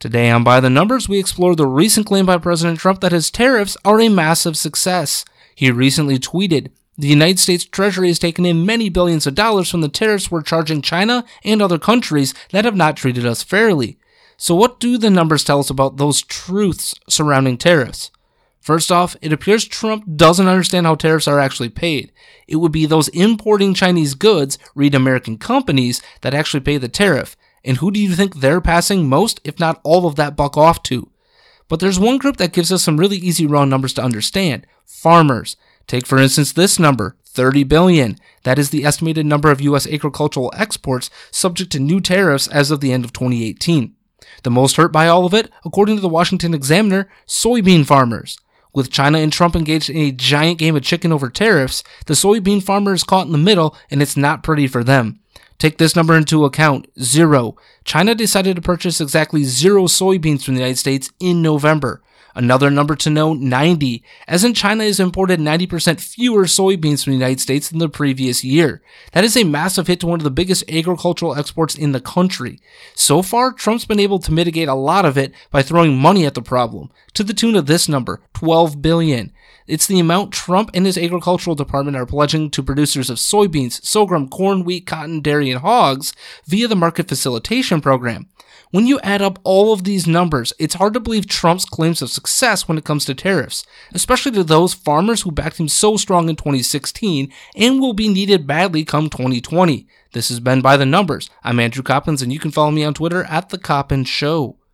Today on By the Numbers, we explore the recent claim by President Trump that his tariffs are a massive success. He recently tweeted, the United States Treasury has taken in many billions of dollars from the tariffs we're charging China and other countries that have not treated us fairly. So, what do the numbers tell us about those truths surrounding tariffs? First off, it appears Trump doesn't understand how tariffs are actually paid. It would be those importing Chinese goods, read American companies, that actually pay the tariff, and who do you think they're passing most, if not all of that buck off to? But there's one group that gives us some really easy raw numbers to understand farmers. Take, for instance, this number 30 billion. That is the estimated number of U.S. agricultural exports subject to new tariffs as of the end of 2018. The most hurt by all of it, according to the Washington Examiner, soybean farmers. With China and Trump engaged in a giant game of chicken over tariffs, the soybean farmer is caught in the middle and it's not pretty for them. Take this number into account zero. China decided to purchase exactly zero soybeans from the United States in November. Another number to know 90, as in China has imported 90% fewer soybeans from the United States than the previous year. That is a massive hit to one of the biggest agricultural exports in the country. So far, Trump's been able to mitigate a lot of it by throwing money at the problem, to the tune of this number 12 billion. It's the amount Trump and his agricultural department are pledging to producers of soybeans, sorghum, corn, wheat, cotton, dairy, and hogs via the market facilitation program. When you add up all of these numbers, it's hard to believe Trump's claims of success when it comes to tariffs, especially to those farmers who backed him so strong in 2016 and will be needed badly come 2020. This has been By the Numbers. I'm Andrew Coppins, and you can follow me on Twitter at The Coppin Show.